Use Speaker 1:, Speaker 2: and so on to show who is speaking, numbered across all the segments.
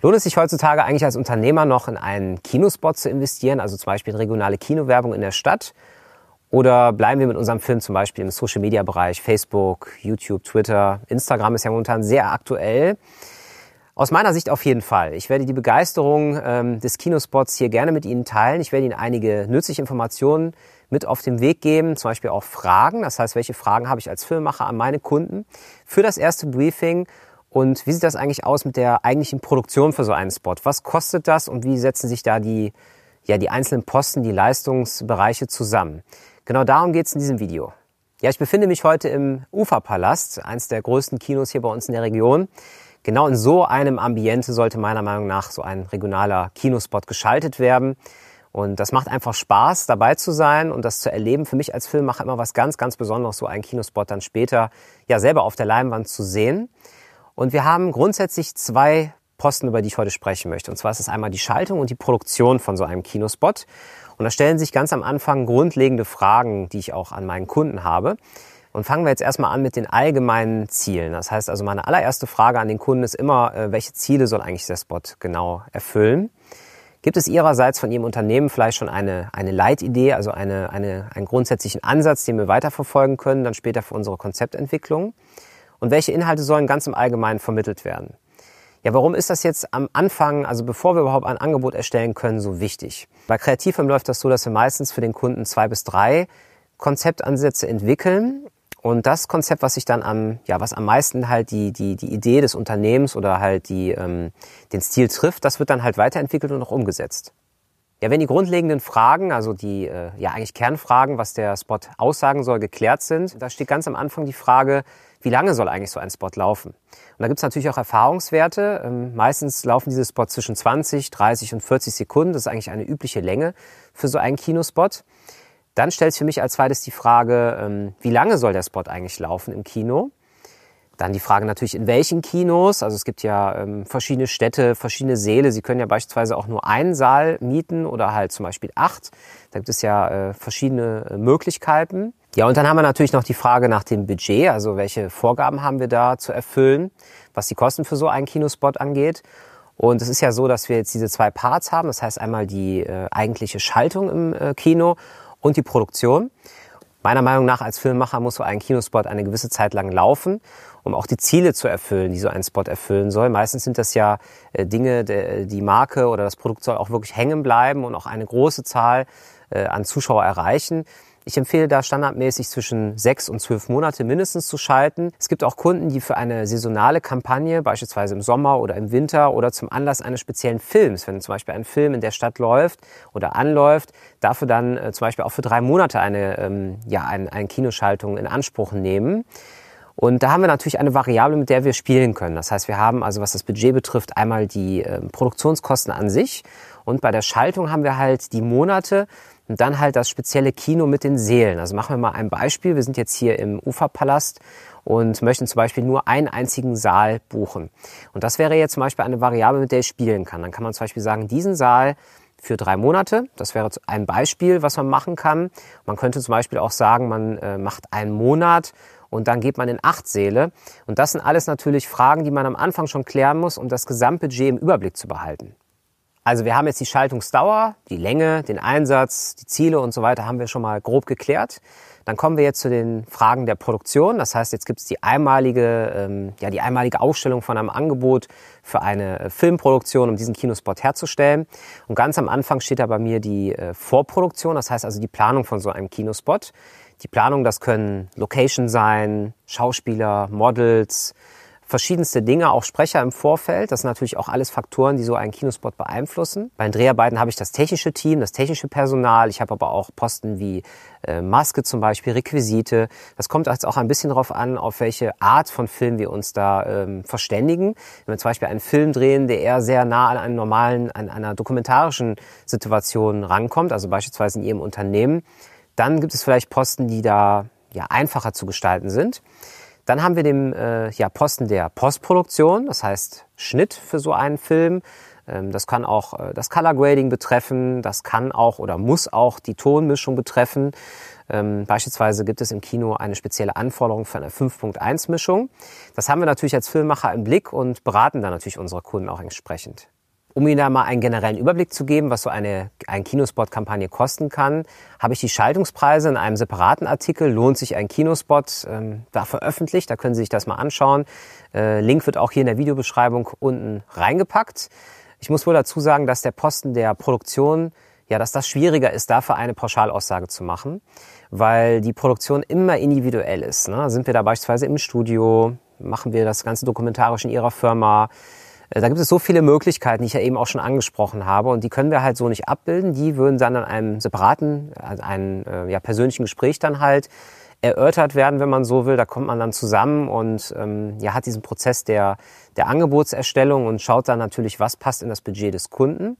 Speaker 1: Lohnt es sich heutzutage eigentlich als Unternehmer noch in einen Kinospot zu investieren, also zum Beispiel in regionale Kinowerbung in der Stadt? Oder bleiben wir mit unserem Film zum Beispiel im Social-Media-Bereich, Facebook, YouTube, Twitter, Instagram ist ja momentan sehr aktuell. Aus meiner Sicht auf jeden Fall. Ich werde die Begeisterung ähm, des Kinospots hier gerne mit Ihnen teilen. Ich werde Ihnen einige nützliche Informationen mit auf den Weg geben, zum Beispiel auch Fragen. Das heißt, welche Fragen habe ich als Filmemacher an meine Kunden für das erste Briefing und wie sieht das eigentlich aus mit der eigentlichen Produktion für so einen Spot? Was kostet das und wie setzen sich da die, ja, die einzelnen Posten, die Leistungsbereiche zusammen? Genau darum geht es in diesem Video. Ja, ich befinde mich heute im Uferpalast, eines der größten Kinos hier bei uns in der Region. Genau in so einem Ambiente sollte meiner Meinung nach so ein regionaler Kinospot geschaltet werden. Und das macht einfach Spaß, dabei zu sein und das zu erleben. Für mich als Filmemacher immer was ganz, ganz Besonderes, so einen Kinospot dann später ja selber auf der Leinwand zu sehen. Und wir haben grundsätzlich zwei Posten, über die ich heute sprechen möchte. Und zwar ist es einmal die Schaltung und die Produktion von so einem Kinospot. Und da stellen sich ganz am Anfang grundlegende Fragen, die ich auch an meinen Kunden habe. Und fangen wir jetzt erstmal an mit den allgemeinen Zielen. Das heißt also, meine allererste Frage an den Kunden ist immer, äh, welche Ziele soll eigentlich der Spot genau erfüllen? Gibt es Ihrerseits von Ihrem Unternehmen vielleicht schon eine, eine Leitidee, also eine, eine, einen grundsätzlichen Ansatz, den wir weiterverfolgen können, dann später für unsere Konzeptentwicklung? Und welche Inhalte sollen ganz im Allgemeinen vermittelt werden? Ja, warum ist das jetzt am Anfang, also bevor wir überhaupt ein Angebot erstellen können, so wichtig? Bei Kreativfilm läuft das so, dass wir meistens für den Kunden zwei bis drei Konzeptansätze entwickeln und das Konzept, was sich dann am, ja, was am meisten halt die, die, die Idee des Unternehmens oder halt die, ähm, den Stil trifft, das wird dann halt weiterentwickelt und auch umgesetzt. Ja, wenn die grundlegenden Fragen, also die äh, ja eigentlich Kernfragen, was der Spot aussagen soll, geklärt sind, da steht ganz am Anfang die Frage, wie lange soll eigentlich so ein Spot laufen? Und da gibt es natürlich auch Erfahrungswerte. Ähm, meistens laufen diese Spots zwischen 20, 30 und 40 Sekunden. Das ist eigentlich eine übliche Länge für so einen Kinospot. Dann stellt sich für mich als zweites die Frage, ähm, wie lange soll der Spot eigentlich laufen im Kino? Dann die Frage natürlich, in welchen Kinos. Also es gibt ja ähm, verschiedene Städte, verschiedene Säle. Sie können ja beispielsweise auch nur einen Saal mieten oder halt zum Beispiel acht. Da gibt es ja äh, verschiedene äh, Möglichkeiten. Ja, und dann haben wir natürlich noch die Frage nach dem Budget. Also welche Vorgaben haben wir da zu erfüllen, was die Kosten für so einen Kinospot angeht. Und es ist ja so, dass wir jetzt diese zwei Parts haben. Das heißt einmal die äh, eigentliche Schaltung im äh, Kino und die Produktion. Meiner Meinung nach als Filmemacher muss so ein Kinospot eine gewisse Zeit lang laufen, um auch die Ziele zu erfüllen, die so ein Spot erfüllen soll. Meistens sind das ja äh, Dinge, die Marke oder das Produkt soll auch wirklich hängen bleiben und auch eine große Zahl äh, an Zuschauer erreichen. Ich empfehle da standardmäßig zwischen sechs und zwölf Monate mindestens zu schalten. Es gibt auch Kunden, die für eine saisonale Kampagne, beispielsweise im Sommer oder im Winter oder zum Anlass eines speziellen Films, wenn zum Beispiel ein Film in der Stadt läuft oder anläuft, dafür dann äh, zum Beispiel auch für drei Monate eine, ähm, ja, ein, eine Kinoschaltung in Anspruch nehmen. Und da haben wir natürlich eine Variable, mit der wir spielen können. Das heißt, wir haben also, was das Budget betrifft, einmal die äh, Produktionskosten an sich. Und bei der Schaltung haben wir halt die Monate, und dann halt das spezielle Kino mit den Seelen. Also machen wir mal ein Beispiel. Wir sind jetzt hier im Uferpalast und möchten zum Beispiel nur einen einzigen Saal buchen. Und das wäre jetzt zum Beispiel eine Variable, mit der ich spielen kann. Dann kann man zum Beispiel sagen, diesen Saal für drei Monate. Das wäre ein Beispiel, was man machen kann. Man könnte zum Beispiel auch sagen, man äh, macht einen Monat und dann geht man in acht Säle. Und das sind alles natürlich Fragen, die man am Anfang schon klären muss, um das Gesamtbudget im Überblick zu behalten. Also wir haben jetzt die Schaltungsdauer, die Länge, den Einsatz, die Ziele und so weiter haben wir schon mal grob geklärt. Dann kommen wir jetzt zu den Fragen der Produktion. Das heißt, jetzt gibt es die einmalige, ähm, ja, die einmalige Aufstellung von einem Angebot für eine äh, Filmproduktion, um diesen Kinospot herzustellen. Und ganz am Anfang steht da bei mir die äh, Vorproduktion, das heißt also die Planung von so einem Kinospot. Die Planung, das können Location sein, Schauspieler, Models, verschiedenste Dinge, auch Sprecher im Vorfeld. Das sind natürlich auch alles Faktoren, die so einen Kinospot beeinflussen. Bei den Dreharbeiten habe ich das technische Team, das technische Personal. Ich habe aber auch Posten wie äh, Maske zum Beispiel, Requisite. Das kommt jetzt auch ein bisschen darauf an, auf welche Art von Film wir uns da ähm, verständigen. Wenn wir zum Beispiel einen Film drehen, der eher sehr nah an einen normalen, an einer dokumentarischen Situation rankommt, also beispielsweise in Ihrem Unternehmen, dann gibt es vielleicht Posten, die da ja einfacher zu gestalten sind. Dann haben wir den äh, ja, Posten der Postproduktion, das heißt Schnitt für so einen Film. Ähm, das kann auch äh, das Color Grading betreffen, das kann auch oder muss auch die Tonmischung betreffen. Ähm, beispielsweise gibt es im Kino eine spezielle Anforderung für eine 5.1 Mischung. Das haben wir natürlich als Filmemacher im Blick und beraten dann natürlich unsere Kunden auch entsprechend. Um Ihnen da mal einen generellen Überblick zu geben, was so eine, eine Kinospot-Kampagne kosten kann, habe ich die Schaltungspreise in einem separaten Artikel, lohnt sich ein Kinospot, ähm, da veröffentlicht. Da können Sie sich das mal anschauen. Äh, Link wird auch hier in der Videobeschreibung unten reingepackt. Ich muss wohl dazu sagen, dass der Posten der Produktion, ja, dass das schwieriger ist, dafür eine Pauschalaussage zu machen, weil die Produktion immer individuell ist. Ne? Sind wir da beispielsweise im Studio, machen wir das Ganze dokumentarisch in Ihrer Firma, da gibt es so viele Möglichkeiten, die ich ja eben auch schon angesprochen habe und die können wir halt so nicht abbilden. Die würden dann in einem separaten, also einem äh, ja, persönlichen Gespräch dann halt erörtert werden, wenn man so will. Da kommt man dann zusammen und ähm, ja, hat diesen Prozess der, der Angebotserstellung und schaut dann natürlich, was passt in das Budget des Kunden.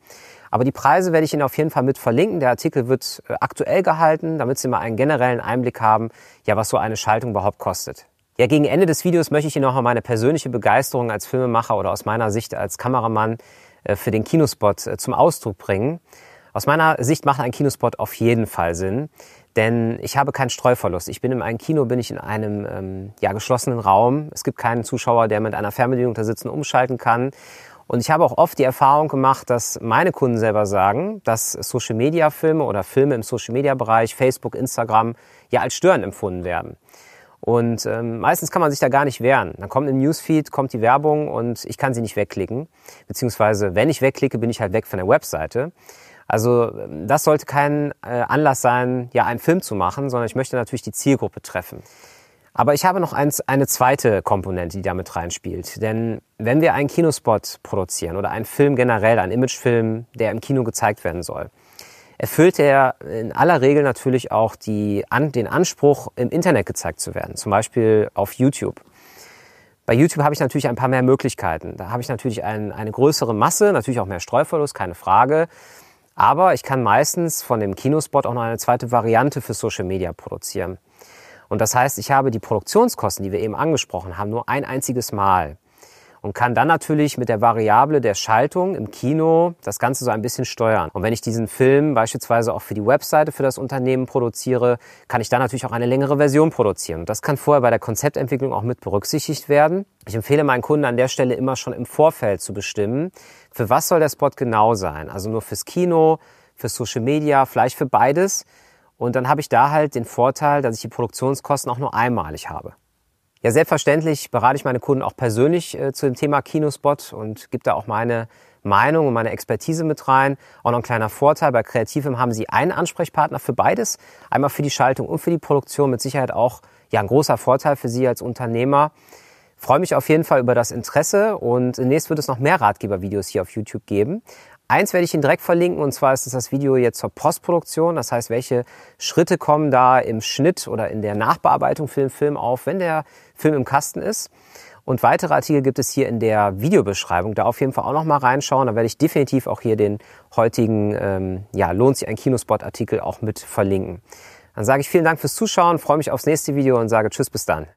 Speaker 1: Aber die Preise werde ich Ihnen auf jeden Fall mit verlinken. Der Artikel wird äh, aktuell gehalten, damit Sie mal einen generellen Einblick haben, ja, was so eine Schaltung überhaupt kostet. Ja, gegen Ende des Videos möchte ich Ihnen noch mal meine persönliche Begeisterung als Filmemacher oder aus meiner Sicht als Kameramann äh, für den Kinospot äh, zum Ausdruck bringen. Aus meiner Sicht macht ein Kinospot auf jeden Fall Sinn, denn ich habe keinen Streuverlust. Ich bin in einem Kino, bin ich in einem ähm, ja, geschlossenen Raum. Es gibt keinen Zuschauer, der mit einer Fernbedienung da sitzen umschalten kann. Und ich habe auch oft die Erfahrung gemacht, dass meine Kunden selber sagen, dass Social-Media-Filme oder Filme im Social-Media-Bereich, Facebook, Instagram, ja als störend empfunden werden. Und ähm, meistens kann man sich da gar nicht wehren. Dann kommt im Newsfeed, kommt die Werbung und ich kann sie nicht wegklicken. Beziehungsweise, wenn ich wegklicke, bin ich halt weg von der Webseite. Also das sollte kein äh, Anlass sein, ja, einen Film zu machen, sondern ich möchte natürlich die Zielgruppe treffen. Aber ich habe noch eins, eine zweite Komponente, die damit reinspielt. Denn wenn wir einen Kinospot produzieren oder einen Film generell, einen Imagefilm, der im Kino gezeigt werden soll, erfüllt er in aller Regel natürlich auch die, an, den Anspruch, im Internet gezeigt zu werden, zum Beispiel auf YouTube. Bei YouTube habe ich natürlich ein paar mehr Möglichkeiten. Da habe ich natürlich ein, eine größere Masse, natürlich auch mehr Streuverlust, keine Frage. Aber ich kann meistens von dem Kinospot auch noch eine zweite Variante für Social Media produzieren. Und das heißt, ich habe die Produktionskosten, die wir eben angesprochen haben, nur ein einziges Mal und kann dann natürlich mit der Variable der Schaltung im Kino das Ganze so ein bisschen steuern. Und wenn ich diesen Film beispielsweise auch für die Webseite für das Unternehmen produziere, kann ich dann natürlich auch eine längere Version produzieren. Und das kann vorher bei der Konzeptentwicklung auch mit berücksichtigt werden. Ich empfehle meinen Kunden an der Stelle immer schon im Vorfeld zu bestimmen, für was soll der Spot genau sein. Also nur fürs Kino, für Social Media, vielleicht für beides. Und dann habe ich da halt den Vorteil, dass ich die Produktionskosten auch nur einmalig habe. Ja, selbstverständlich berate ich meine Kunden auch persönlich äh, zu dem Thema Kinospot und gebe da auch meine Meinung und meine Expertise mit rein. Auch noch ein kleiner Vorteil, bei Kreativem haben Sie einen Ansprechpartner für beides. Einmal für die Schaltung und für die Produktion. Mit Sicherheit auch ja, ein großer Vorteil für Sie als Unternehmer. Freue mich auf jeden Fall über das Interesse und demnächst wird es noch mehr Ratgebervideos hier auf YouTube geben. Eins werde ich Ihnen direkt verlinken und zwar ist es das Video jetzt zur Postproduktion. Das heißt, welche Schritte kommen da im Schnitt oder in der Nachbearbeitung für den Film auf, wenn der Film im Kasten ist. Und weitere Artikel gibt es hier in der Videobeschreibung. Da auf jeden Fall auch noch mal reinschauen. Da werde ich definitiv auch hier den heutigen ähm, ja, Lohnt sich ein Kinospot-Artikel auch mit verlinken. Dann sage ich vielen Dank fürs Zuschauen, freue mich aufs nächste Video und sage Tschüss bis dann.